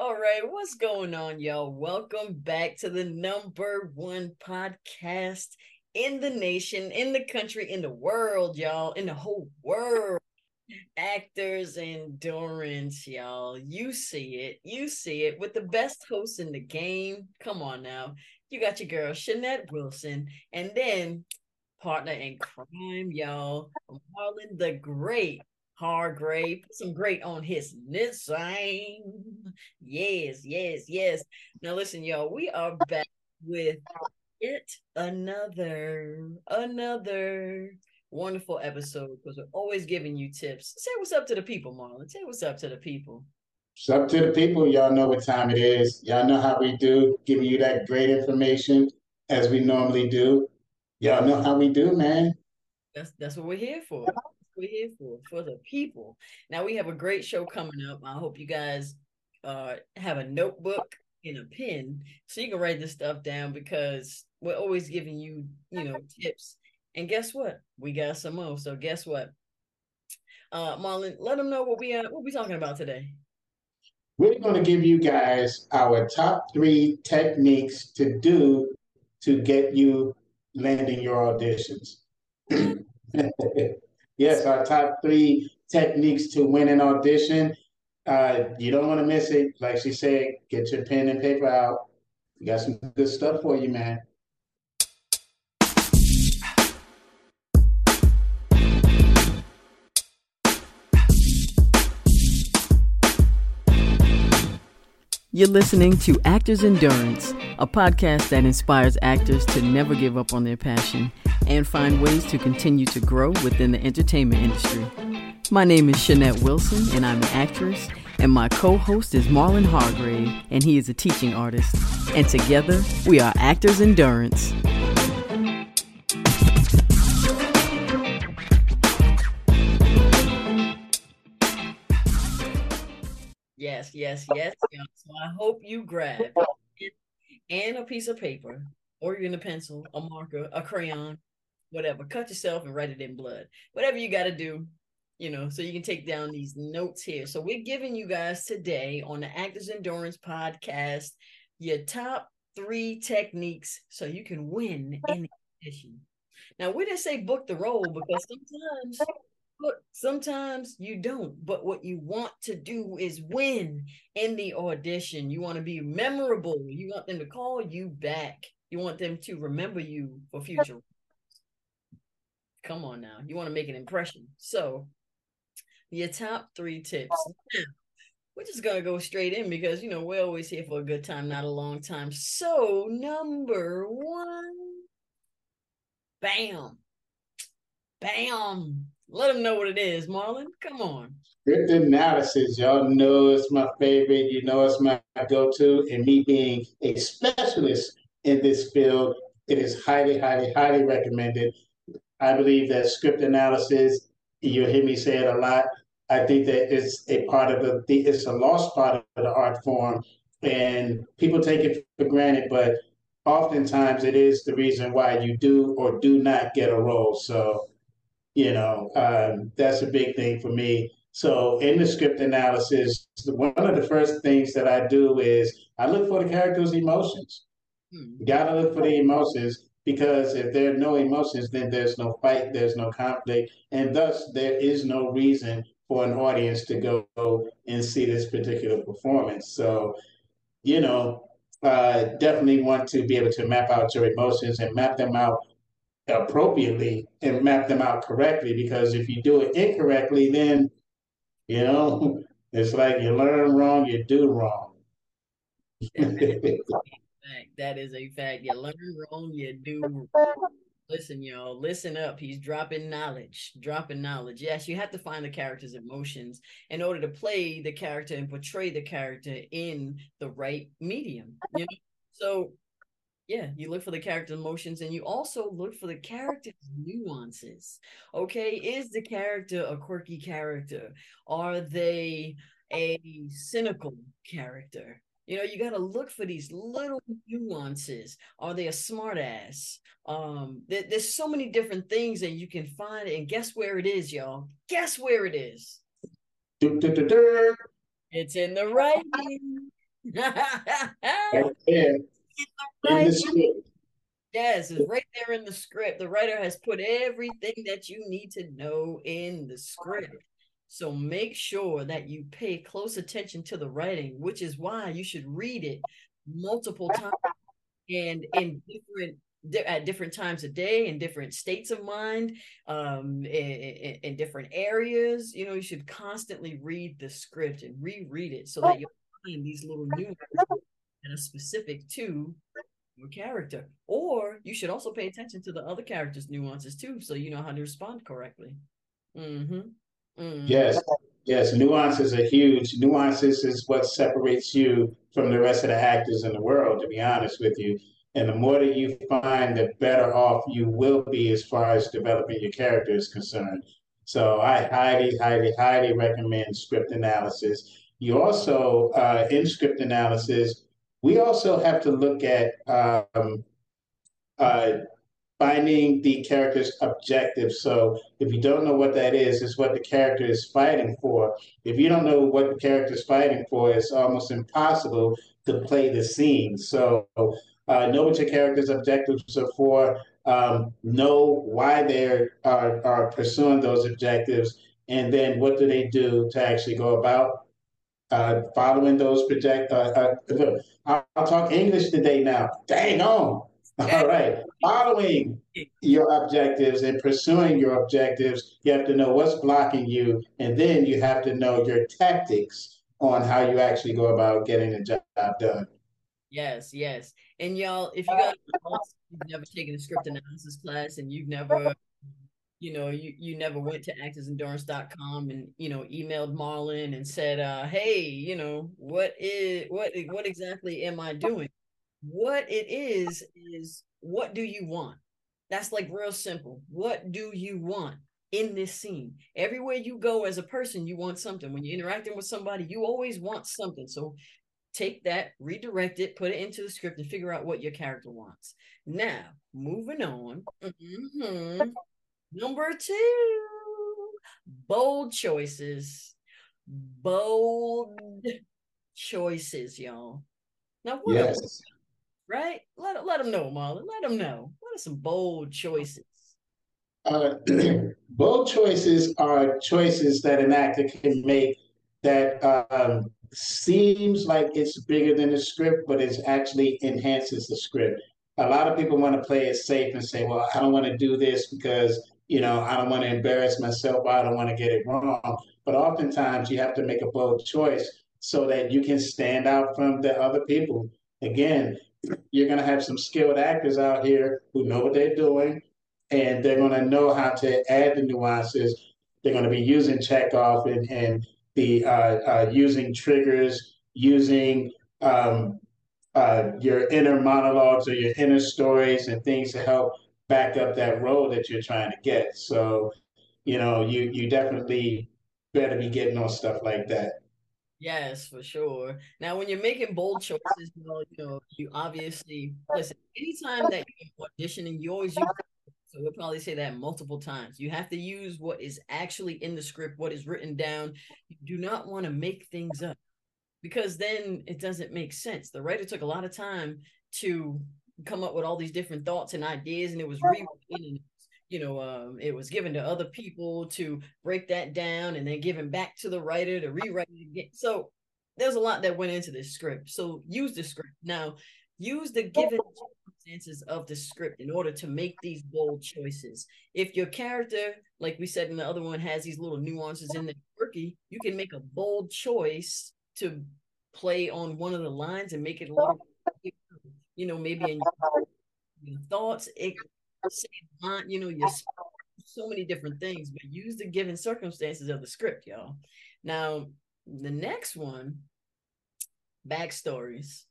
All right, what's going on, y'all? Welcome back to the number one podcast in the nation, in the country, in the world, y'all, in the whole world. Actors Endurance, y'all. You see it. You see it with the best host in the game. Come on now. You got your girl, Shanette Wilson. And then partner in crime, y'all. Marlon the Great. Hargrave, put some great on his name. Yes, yes, yes. Now listen, y'all, we are back with yet another, another wonderful episode because we're always giving you tips. Say what's up to the people, Marlon. Say what's up to the people. What's up to the people? Y'all know what time it is. Y'all know how we do, giving you that great information as we normally do. Y'all know how we do, man. That's that's what we're here for we're here for for the people. Now we have a great show coming up. I hope you guys uh have a notebook and a pen so you can write this stuff down because we're always giving you you know tips. And guess what? We got some more. So guess what? Uh Marlon, let them know what we uh, what we talking about today. We're going to give you guys our top three techniques to do to get you landing your auditions. Yes, our top three techniques to win an audition. Uh, you don't want to miss it. Like she said, get your pen and paper out. We got some good stuff for you, man. You're listening to Actors Endurance, a podcast that inspires actors to never give up on their passion and find ways to continue to grow within the entertainment industry. My name is Shanette Wilson, and I'm an actress, and my co host is Marlon Hargrave, and he is a teaching artist. And together, we are Actors Endurance. Yes, yes, yes. So I hope you grab and a piece of paper or even a pencil, a marker, a crayon, whatever. Cut yourself and write it in blood. Whatever you got to do, you know, so you can take down these notes here. So we're giving you guys today on the Actors Endurance podcast your top three techniques so you can win in the audition. Now we didn't say book the role because sometimes sometimes you don't, but what you want to do is win in the audition. You want to be memorable. You want them to call you back. You want them to remember you for future Come on now. You want to make an impression. So, your top three tips. we're just to go straight in because, you know, we're always here for a good time, not a long time. So, number one, bam, bam. Let them know what it is, Marlon. Come on. Script analysis. Y'all know it's my favorite. You know it's my go to. And me being a specialist in this field, it is highly, highly, highly recommended. I believe that script analysis, you'll hear me say it a lot. I think that it's a part of the, it's a lost part of the art form, and people take it for granted, but oftentimes it is the reason why you do or do not get a role. So, you know, um, that's a big thing for me. So, in the script analysis, one of the first things that I do is I look for the character's emotions. Hmm. Gotta look for the emotions because if there are no emotions, then there's no fight, there's no conflict, and thus there is no reason for an audience to go and see this particular performance. So, you know, uh, definitely want to be able to map out your emotions and map them out appropriately and map them out correctly. Because if you do it incorrectly, then, you know, it's like you learn wrong, you do wrong. That is a fact. You learn wrong, you do. Listen, y'all, listen up. He's dropping knowledge, dropping knowledge. Yes, you have to find the character's emotions in order to play the character and portray the character in the right medium. You know? So, yeah, you look for the character emotions and you also look for the character's nuances. Okay, is the character a quirky character? Are they a cynical character? You know, you got to look for these little nuances. Are they a smartass? Um, there, there's so many different things that you can find. And guess where it is, y'all? Guess where it is? it's in the writing. right there in the script. Yes, it's right there in the script. The writer has put everything that you need to know in the script. So make sure that you pay close attention to the writing, which is why you should read it multiple times and in different at different times of day in different states of mind um in, in, in, different areas you know you should constantly read the script and reread it so that you'll find these little nuances that are specific to your character or you should also pay attention to the other characters nuances too so you know how to respond correctly mm-hmm. Mm-hmm. yes yes nuances are huge nuances is what separates you from the rest of the actors in the world to be honest with you and the more that you find, the better off you will be as far as developing your character is concerned. So I highly, highly, highly recommend script analysis. You also, uh, in script analysis, we also have to look at um, uh, finding the character's objective. So if you don't know what that is, it's what the character is fighting for. If you don't know what the character is fighting for, it's almost impossible to play the scene. So uh, know what your character's objectives are for, um, know why they are, are pursuing those objectives, and then what do they do to actually go about uh, following those project. Uh, uh, I'll, I'll, talk English today now. Dang on. All right. Following your objectives and pursuing your objectives, you have to know what's blocking you, and then you have to know your tactics on how you actually go about getting the job done. Yes, yes. And y'all, if you guys you've never taken a script analysis class and you've never, you know, you you never went to actorsendurance.com and you know emailed Marlon and said, uh, hey, you know, what is what what exactly am I doing? What it is is what do you want? That's like real simple. What do you want? in this scene. Everywhere you go as a person, you want something. When you're interacting with somebody, you always want something. So take that, redirect it, put it into the script, and figure out what your character wants. Now, moving on. Mm-hmm. Number two, bold choices. Bold choices, y'all. Now, what yes. Right? Let, let them know, Marlon. Let them know. What are some bold choices? Uh, bold choices are choices that an actor can make that um, seems like it's bigger than the script, but it actually enhances the script. A lot of people want to play it safe and say, well, I don't want to do this because, you know, I don't want to embarrass myself. I don't want to get it wrong. But oftentimes you have to make a bold choice so that you can stand out from the other people. Again, you're going to have some skilled actors out here who know what they're doing and they're going to know how to add the nuances. They're going to be using Chekhov and, and the uh, uh, using triggers, using um, uh, your inner monologues or your inner stories and things to help back up that role that you're trying to get. So, you know, you you definitely better be getting on stuff like that. Yes, for sure. Now, when you're making bold choices, you know, you, know, you obviously listen. Anytime that you're auditioning, you always use so we'll probably say that multiple times. You have to use what is actually in the script, what is written down. You do not want to make things up because then it doesn't make sense. The writer took a lot of time to come up with all these different thoughts and ideas, and it was rewritten you know, um, it was given to other people to break that down and then given back to the writer to rewrite it again. So there's a lot that went into this script. So use the script. Now, use the given circumstances of the script in order to make these bold choices. If your character, like we said in the other one, has these little nuances in the quirky, you can make a bold choice to play on one of the lines and make it a little, you know, maybe in your, uh-huh. your thoughts, it, you know, your uh-huh. so many different things, but use the given circumstances of the script, y'all. Now, the next one, backstories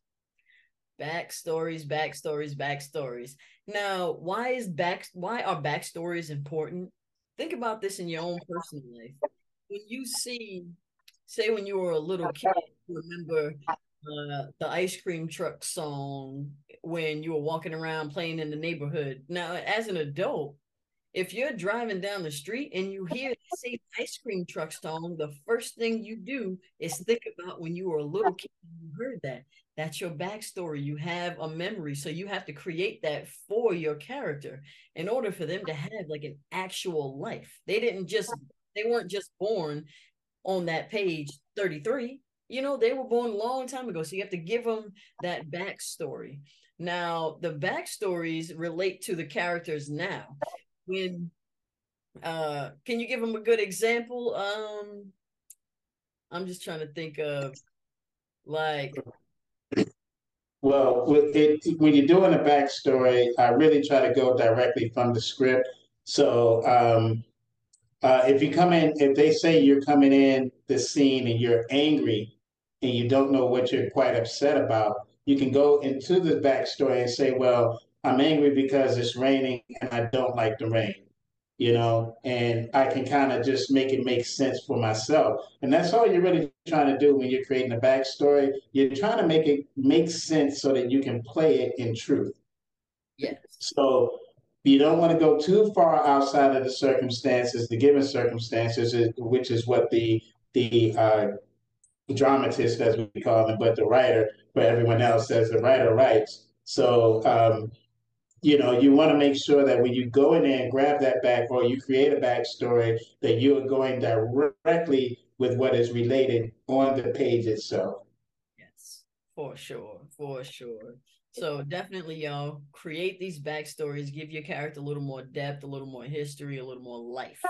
backstories, backstories, backstories. Now, why is back why are backstories important? Think about this in your own personal life. When you see, say when you were a little kid, remember uh, the ice cream truck song when you were walking around playing in the neighborhood. Now, as an adult, if you're driving down the street and you hear the same ice cream truck song, the first thing you do is think about when you were a little kid and you heard that. That's your backstory. You have a memory. So you have to create that for your character in order for them to have like an actual life. They didn't just, they weren't just born on that page 33. You know, they were born a long time ago. So you have to give them that backstory. Now, the backstories relate to the characters now when uh can you give them a good example um i'm just trying to think of like well with it when you're doing a backstory i really try to go directly from the script so um uh, if you come in if they say you're coming in the scene and you're angry and you don't know what you're quite upset about you can go into the backstory and say well I'm angry because it's raining and I don't like the rain, you know, and I can kind of just make it make sense for myself. And that's all you're really trying to do when you're creating a backstory. You're trying to make it make sense so that you can play it in truth. Yes. So you don't want to go too far outside of the circumstances, the given circumstances, which is what the the uh, dramatist, as we call them, but the writer for everyone else, as the writer writes. So um, you know, you want to make sure that when you go in there and grab that back or you create a backstory, that you are going directly with what is related on the page itself. Yes, for sure, for sure. So definitely, y'all create these backstories, give your character a little more depth, a little more history, a little more life.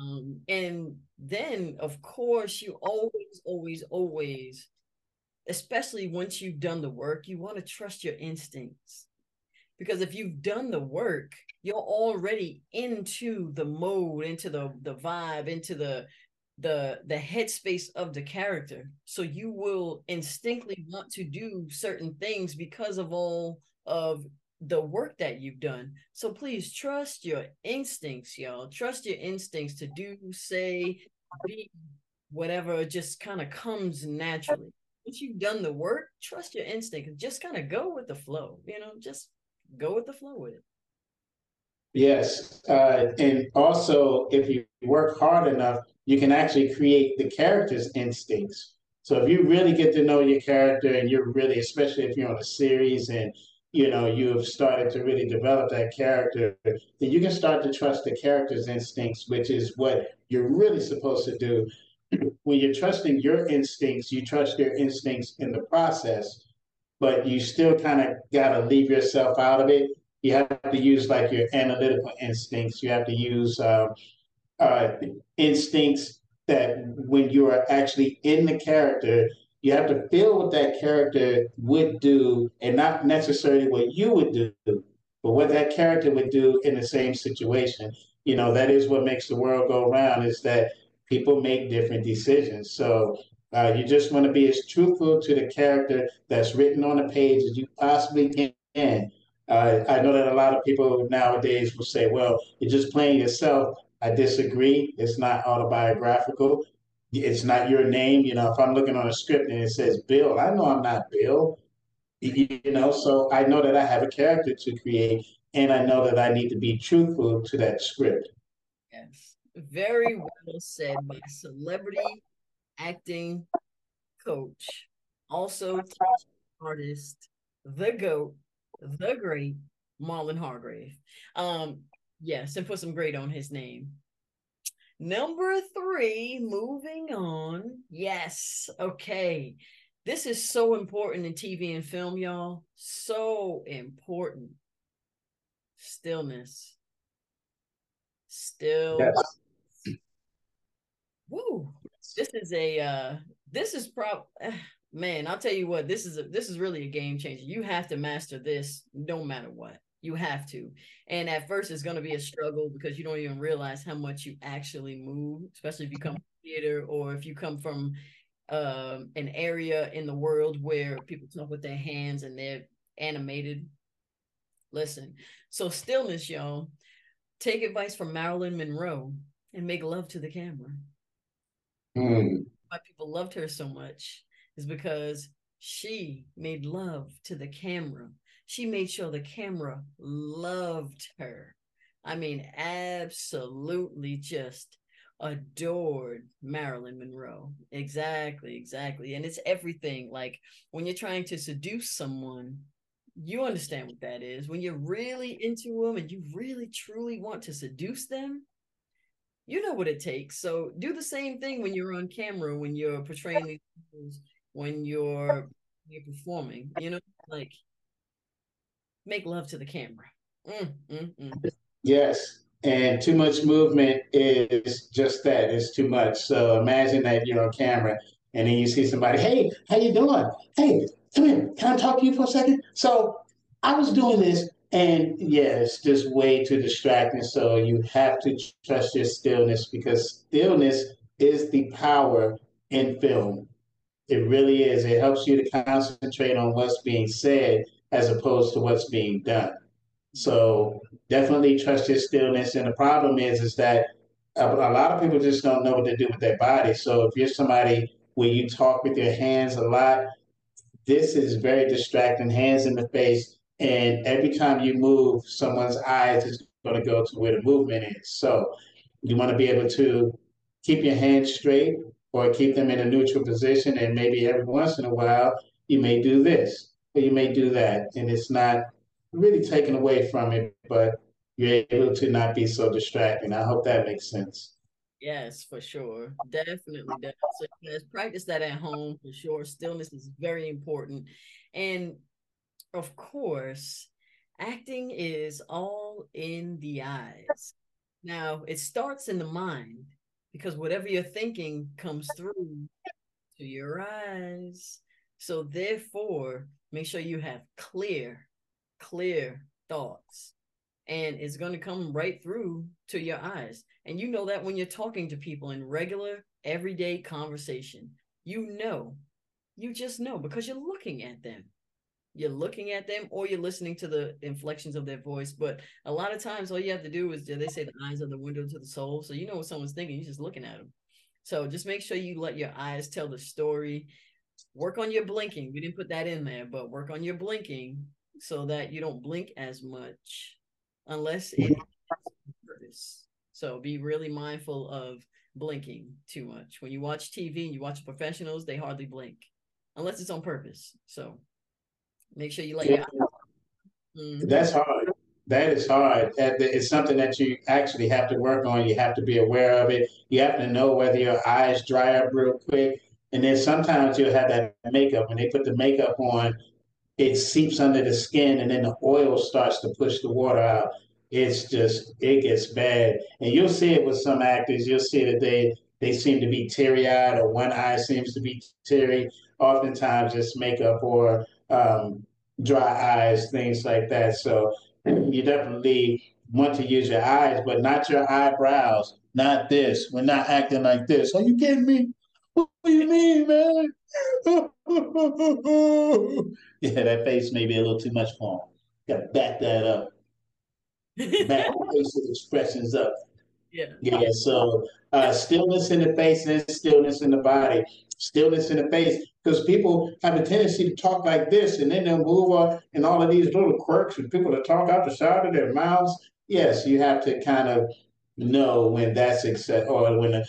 Um, and then, of course, you always, always, always, especially once you've done the work, you want to trust your instincts. Because if you've done the work you're already into the mode into the the vibe into the the the headspace of the character. So you will instinctively want to do certain things because of all of the work that you've done so please trust your instincts y'all trust your instincts to do say be whatever just kind of comes naturally once you've done the work trust your instinct just kind of go with the flow you know just go with the flow with it. Yes. Uh, and also, if you work hard enough, you can actually create the character's instincts. So if you really get to know your character and you're really, especially if you're on a series and you know you have started to really develop that character, then you can start to trust the character's instincts, which is what you're really supposed to do. When you're trusting your instincts, you trust their instincts in the process but you still kind of got to leave yourself out of it. You have to use like your analytical instincts. You have to use uh, uh, instincts that when you are actually in the character, you have to feel what that character would do and not necessarily what you would do, but what that character would do in the same situation. You know, that is what makes the world go round is that people make different decisions. So uh, you just want to be as truthful to the character that's written on the page as you possibly can. Uh, I know that a lot of people nowadays will say, well, you're just playing yourself. I disagree. It's not autobiographical. It's not your name. You know, if I'm looking on a script and it says Bill, I know I'm not Bill. You know, so I know that I have a character to create and I know that I need to be truthful to that script. Yes. Very well said by celebrity acting coach, also artist, the GOAT, the great Marlon Hargrave. Um, yes, and put some great on his name. Number three, moving on. Yes, okay. This is so important in TV and film, y'all. So important. Stillness. Still. Yes. Woo this is a uh this is prob man i'll tell you what this is a this is really a game changer you have to master this no matter what you have to and at first it's going to be a struggle because you don't even realize how much you actually move especially if you come from theater or if you come from um, an area in the world where people talk with their hands and they're animated listen so stillness y'all take advice from marilyn monroe and make love to the camera Mm. Why people loved her so much is because she made love to the camera. She made sure the camera loved her. I mean, absolutely just adored Marilyn Monroe. Exactly, exactly. And it's everything. Like when you're trying to seduce someone, you understand what that is. When you're really into them and you really truly want to seduce them, you know what it takes. So do the same thing when you're on camera, when you're portraying these roles, when you're you're performing. You know, like make love to the camera. Mm, mm, mm. Yes, and too much movement is just that. It's too much. So imagine that you're on camera and then you see somebody, hey, how you doing? Hey, come here. Can I talk to you for a second? So I was doing this and yeah, it's just way too distracting. So you have to trust your stillness because stillness is the power in film. It really is. It helps you to concentrate on what's being said as opposed to what's being done. So definitely trust your stillness. And the problem is, is that a, a lot of people just don't know what to do with their body. So if you're somebody where you talk with your hands a lot, this is very distracting. Hands in the face, and every time you move, someone's eyes is going to go to where the movement is. So you want to be able to keep your hands straight or keep them in a neutral position, and maybe every once in a while you may do this you may do that, and it's not really taken away from it, but you're able to not be so distracting. I hope that makes sense. Yes, for sure. Definitely. yes, practice that at home for sure. Stillness is very important. And of course, acting is all in the eyes. Now, it starts in the mind because whatever you're thinking comes through to your eyes. So, therefore, make sure you have clear clear thoughts and it's going to come right through to your eyes. And you know that when you're talking to people in regular, everyday conversation, you know, you just know because you're looking at them. You're looking at them or you're listening to the inflections of their voice. But a lot of times, all you have to do is they say the eyes are the window to the soul. So you know what someone's thinking, you're just looking at them. So just make sure you let your eyes tell the story. Work on your blinking. We didn't put that in there, but work on your blinking so that you don't blink as much unless it purpose. So be really mindful of blinking too much. When you watch TV and you watch professionals, they hardly blink unless it's on purpose. So make sure you let yeah. your mm-hmm. That's hard. That is hard. It's something that you actually have to work on. You have to be aware of it. You have to know whether your eyes dry up real quick. And then sometimes you'll have that makeup. When they put the makeup on, it seeps under the skin and then the oil starts to push the water out. It's just it gets bad. And you'll see it with some actors. You'll see that they they seem to be teary-eyed or one eye seems to be teary. Oftentimes it's makeup or um, dry eyes, things like that. So you definitely want to use your eyes, but not your eyebrows. Not this. We're not acting like this. Are you kidding me? What do you mean, man? yeah, that face may be a little too much for him. Got to back that up. Back facial expressions up. Yeah. Yeah. So uh, stillness in the face and stillness in the body. Stillness in the face because people have a tendency to talk like this and then they'll move on and all of these little quirks and people that talk out the side of their mouths. Yes, you have to kind of know when that's accept or when the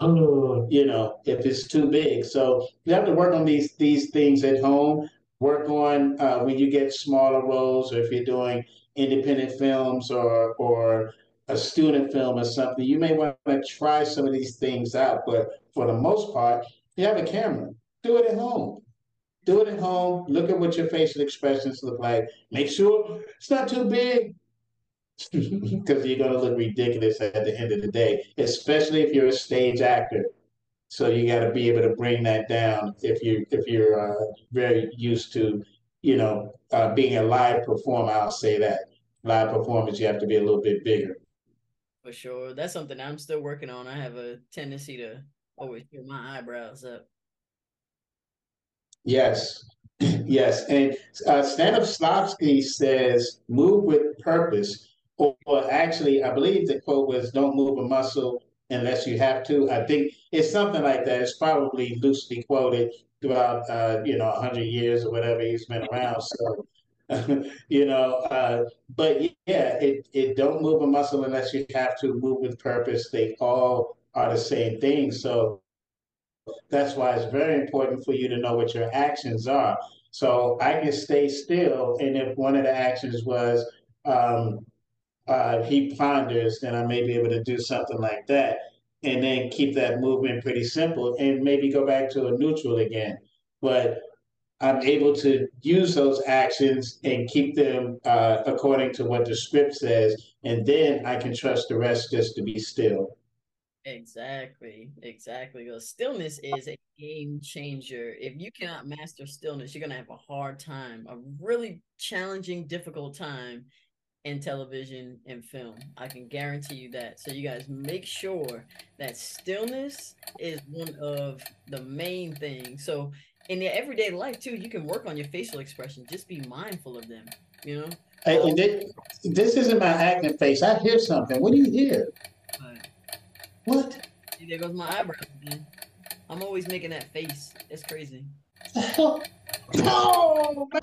oh, you know, if it's too big. So you have to work on these these things at home. Work on uh, when you get smaller roles, or if you're doing independent films or or a student film or something. You may want to try some of these things out, but for the most part, you have a camera. Do it at home. Do it at home. Look at what your facial expressions look like. Make sure it's not too big because you're going to look ridiculous at the end of the day, especially if you're a stage actor. So you got to be able to bring that down if you if you're uh, very used to, you know, uh, being a live performer. I'll say that live performance you have to be a little bit bigger. For sure, that's something I'm still working on. I have a tendency to always put my eyebrows up. Yes, yes, and uh, Stanislavski says, "Move with purpose." Or, or actually, I believe the quote was, "Don't move a muscle unless you have to." I think it's something like that. It's probably loosely quoted throughout, uh, you know, hundred years or whatever he's been around. So, you know, uh, but yeah, it it don't move a muscle unless you have to move with purpose. They all are the same thing. So that's why it's very important for you to know what your actions are. So I can stay still, and if one of the actions was um, uh, he ponders, then I may be able to do something like that, and then keep that movement pretty simple, and maybe go back to a neutral again. But I'm able to use those actions and keep them uh, according to what the script says, and then I can trust the rest just to be still. Exactly, exactly. Because stillness is a game changer. If you cannot master stillness, you're gonna have a hard time, a really challenging, difficult time in television and film. I can guarantee you that. So you guys make sure that stillness is one of the main things. So in your everyday life too, you can work on your facial expression. Just be mindful of them. You know. Hey, um, this, this, isn't my acting face. I hear something. What do you hear? What? See, there goes my eyebrows again. I'm always making that face. It's crazy. oh, man.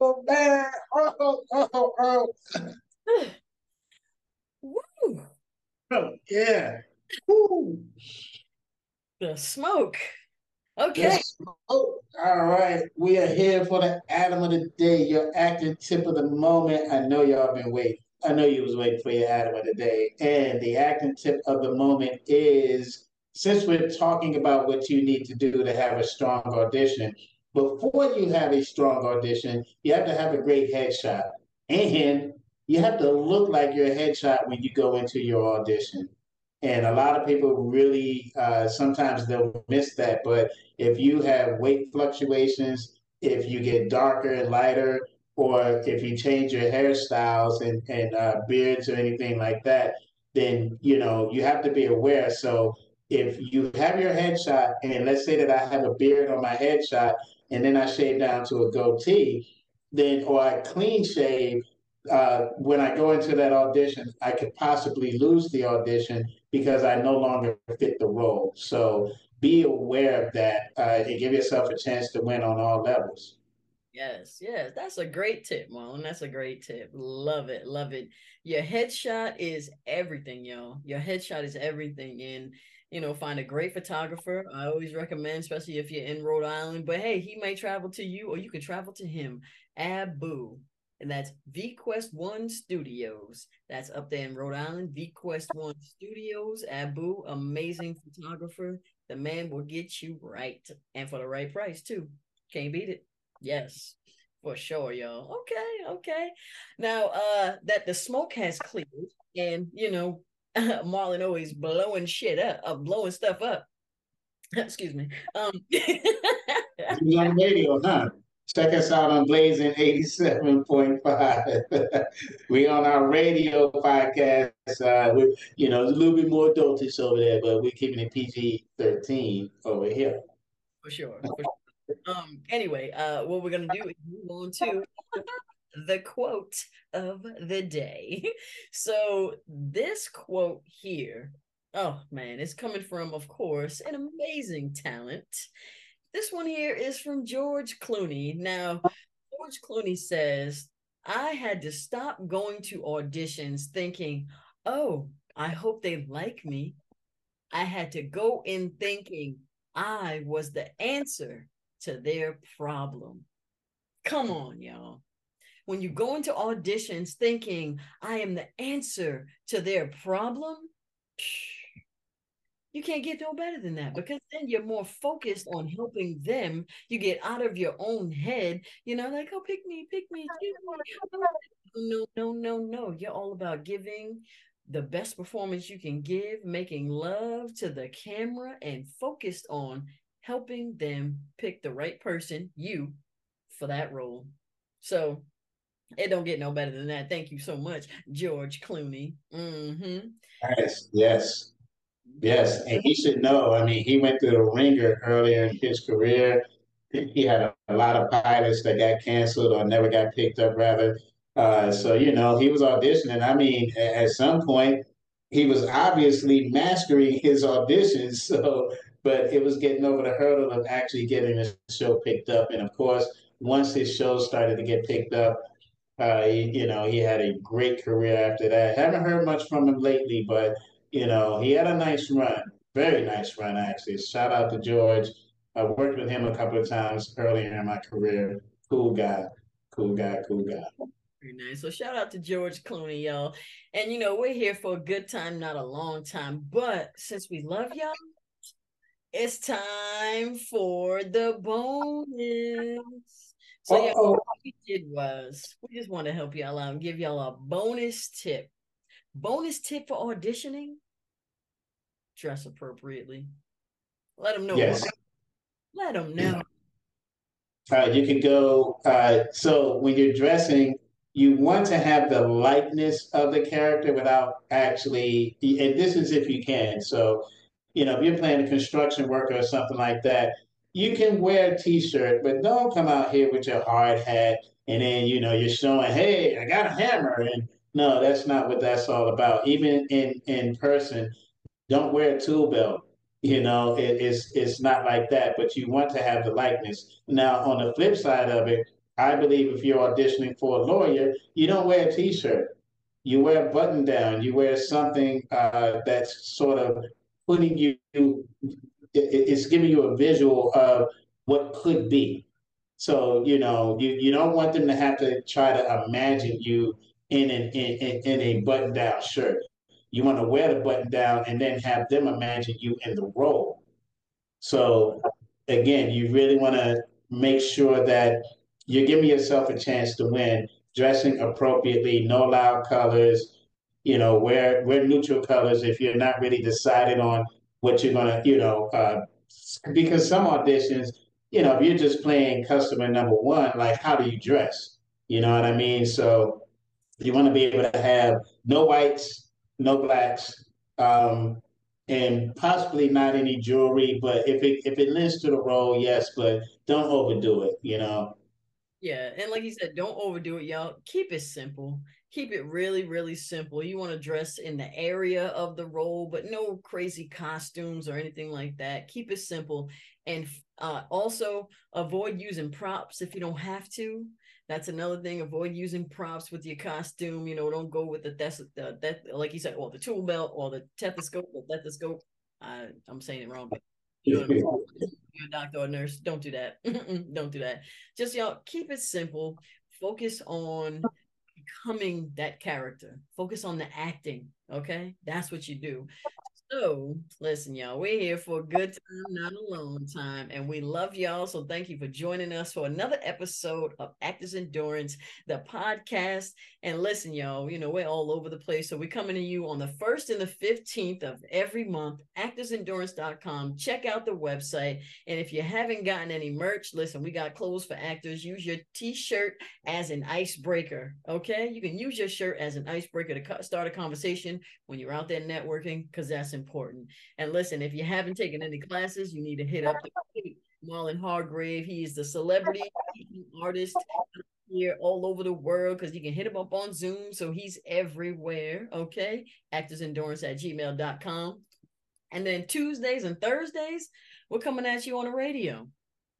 Oh, man. Oh, oh, oh. Woo. Oh, yeah. Woo. The smoke. Okay. Oh, all right. We are here for the Adam of the day, your acting tip of the moment. I know y'all been waiting. I know you was waiting for your Adam of the day. And the acting tip of the moment is since we're talking about what you need to do to have a strong audition, before you have a strong audition, you have to have a great headshot. And you have to look like your headshot when you go into your audition. And a lot of people really uh, sometimes they'll miss that. But if you have weight fluctuations, if you get darker and lighter, or if you change your hairstyles and, and uh, beards or anything like that, then you know you have to be aware. So if you have your headshot, and let's say that I have a beard on my headshot, and then I shave down to a goatee, then or I clean shave, uh, when I go into that audition, I could possibly lose the audition because I no longer fit the role. So be aware of that uh, and give yourself a chance to win on all levels. Yes, yes, that's a great tip, Marlon. That's a great tip. Love it, love it. Your headshot is everything, yo. Your headshot is everything. And you know, find a great photographer. I always recommend, especially if you're in Rhode Island. But hey, he may travel to you, or you could travel to him. Abu and that's VQuest One Studios. That's up there in Rhode Island. VQuest One Studios. Abu, amazing photographer. The man will get you right, and for the right price too. Can't beat it. Yes, for sure, y'all. Okay, okay. Now, uh, that the smoke has cleared, and you know, Marlon always blowing shit up, uh, blowing stuff up. Excuse me. Um, He's on the radio, huh? Check us out on Blazing 87.5. we on our radio podcast. Uh, we you know, it's a little bit more adultish over there, but we're keeping it PG 13 over here. For sure. For sure. Um, anyway, uh, what we're going to do is move on to the quote of the day. So, this quote here, oh man, it's coming from, of course, an amazing talent. This one here is from George Clooney. Now, George Clooney says, I had to stop going to auditions thinking, oh, I hope they like me. I had to go in thinking I was the answer to their problem. Come on, y'all. When you go into auditions thinking I am the answer to their problem, you can't get no better than that because then you're more focused on helping them. You get out of your own head, you know, like, oh, pick me, pick me, pick me. No, no, no, no. You're all about giving the best performance you can give, making love to the camera, and focused on helping them pick the right person, you, for that role. So it don't get no better than that. Thank you so much, George Clooney. Mm-hmm. Yes, yes. Yes, and he should know. I mean, he went through the ringer earlier in his career. He had a, a lot of pilots that got canceled or never got picked up, rather. Uh, so you know, he was auditioning. I mean, at some point, he was obviously mastering his auditions. So but it was getting over the hurdle of actually getting the show picked up. And of course, once his show started to get picked up, uh, he, you know, he had a great career after that. Haven't heard much from him lately, but you know, he had a nice run, very nice run actually. Shout out to George. I worked with him a couple of times earlier in my career. Cool guy, cool guy, cool guy. Very nice. So shout out to George Clooney, y'all. And you know, we're here for a good time, not a long time. But since we love y'all, it's time for the bonus. So yeah, what we did was we just want to help y'all out and give y'all a bonus tip. Bonus tip for auditioning: dress appropriately. Let them know. Yes. Let them know. Uh, you can go. Uh, so when you're dressing, you want to have the likeness of the character without actually. And this is if you can. So, you know, if you're playing a construction worker or something like that, you can wear a t-shirt, but don't come out here with your hard hat and then you know you're showing, hey, I got a hammer. And no, that's not what that's all about. Even in in person, don't wear a tool belt. You know, it, it's it's not like that. But you want to have the likeness. Now, on the flip side of it, I believe if you're auditioning for a lawyer, you don't wear a t-shirt. You wear a button down. You wear something uh, that's sort of putting you it's giving you a visual of what could be. So you know, you, you don't want them to have to try to imagine you in an in, in a button down shirt. You want to wear the button down and then have them imagine you in the role. So again, you really want to make sure that you're giving yourself a chance to win, dressing appropriately, no loud colors, you know, wear wear neutral colors if you're not really decided on what you're gonna, you know, uh, because some auditions, you know, if you're just playing customer number one, like how do you dress? You know what I mean? So you want to be able to have no whites, no blacks, um, and possibly not any jewelry. But if it if it lends to the role, yes, but don't overdo it. You know. Yeah, and like you said, don't overdo it, y'all. Keep it simple keep it really really simple. You want to dress in the area of the role but no crazy costumes or anything like that. Keep it simple and uh, also avoid using props if you don't have to. That's another thing avoid using props with your costume you know don't go with the that that like you said or the tool belt or the stethoscope the stethoscope I, i'm saying it wrong but you know you're a doctor or a nurse don't do that. Don't do that. Just y'all keep it simple. Focus on becoming that character. Focus on the acting. Okay. That's what you do. So, listen, y'all, we're here for a good time, not a long time. And we love y'all. So, thank you for joining us for another episode of Actors Endurance, the podcast. And listen, y'all, you know, we're all over the place. So, we're coming to you on the 1st and the 15th of every month, actorsendurance.com. Check out the website. And if you haven't gotten any merch, listen, we got clothes for actors. Use your t shirt as an icebreaker. Okay. You can use your shirt as an icebreaker to start a conversation when you're out there networking, because that's. And listen, if you haven't taken any classes, you need to hit up Marlon Hargrave. He's the celebrity artist here all over the world because you can hit him up on Zoom. So he's everywhere. Okay. Actorsendurance at gmail.com. And then Tuesdays and Thursdays, we're coming at you on the radio.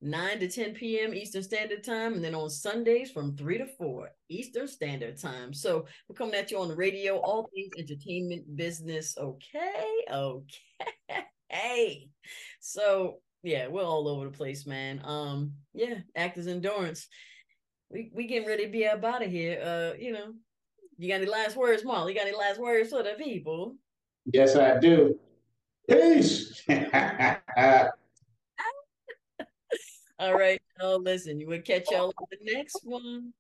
9 to 10 p.m. Eastern Standard Time, and then on Sundays from 3 to 4 Eastern Standard Time. So we're coming at you on the radio, all things entertainment business. Okay. Okay. Hey. So yeah, we're all over the place, man. Um, yeah, actors endurance. We we getting ready to be up out of here. Uh, you know, you got any last words, Marley? You got any last words for the people? Yes, I do. Peace. All right. Oh, listen, you will catch y'all on the next one.